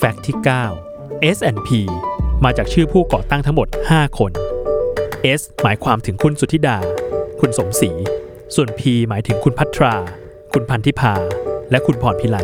แฟกต์ที่ 9 S&P มาจากชื่อผู้ก่อตั้งทั้งหมด 5 คน S หมายความถึงคุณสุทธิดา คุณสมศรี ส่วน P หมายถึงคุณพัทรา คุณพันธิพา และคุณพรพิไล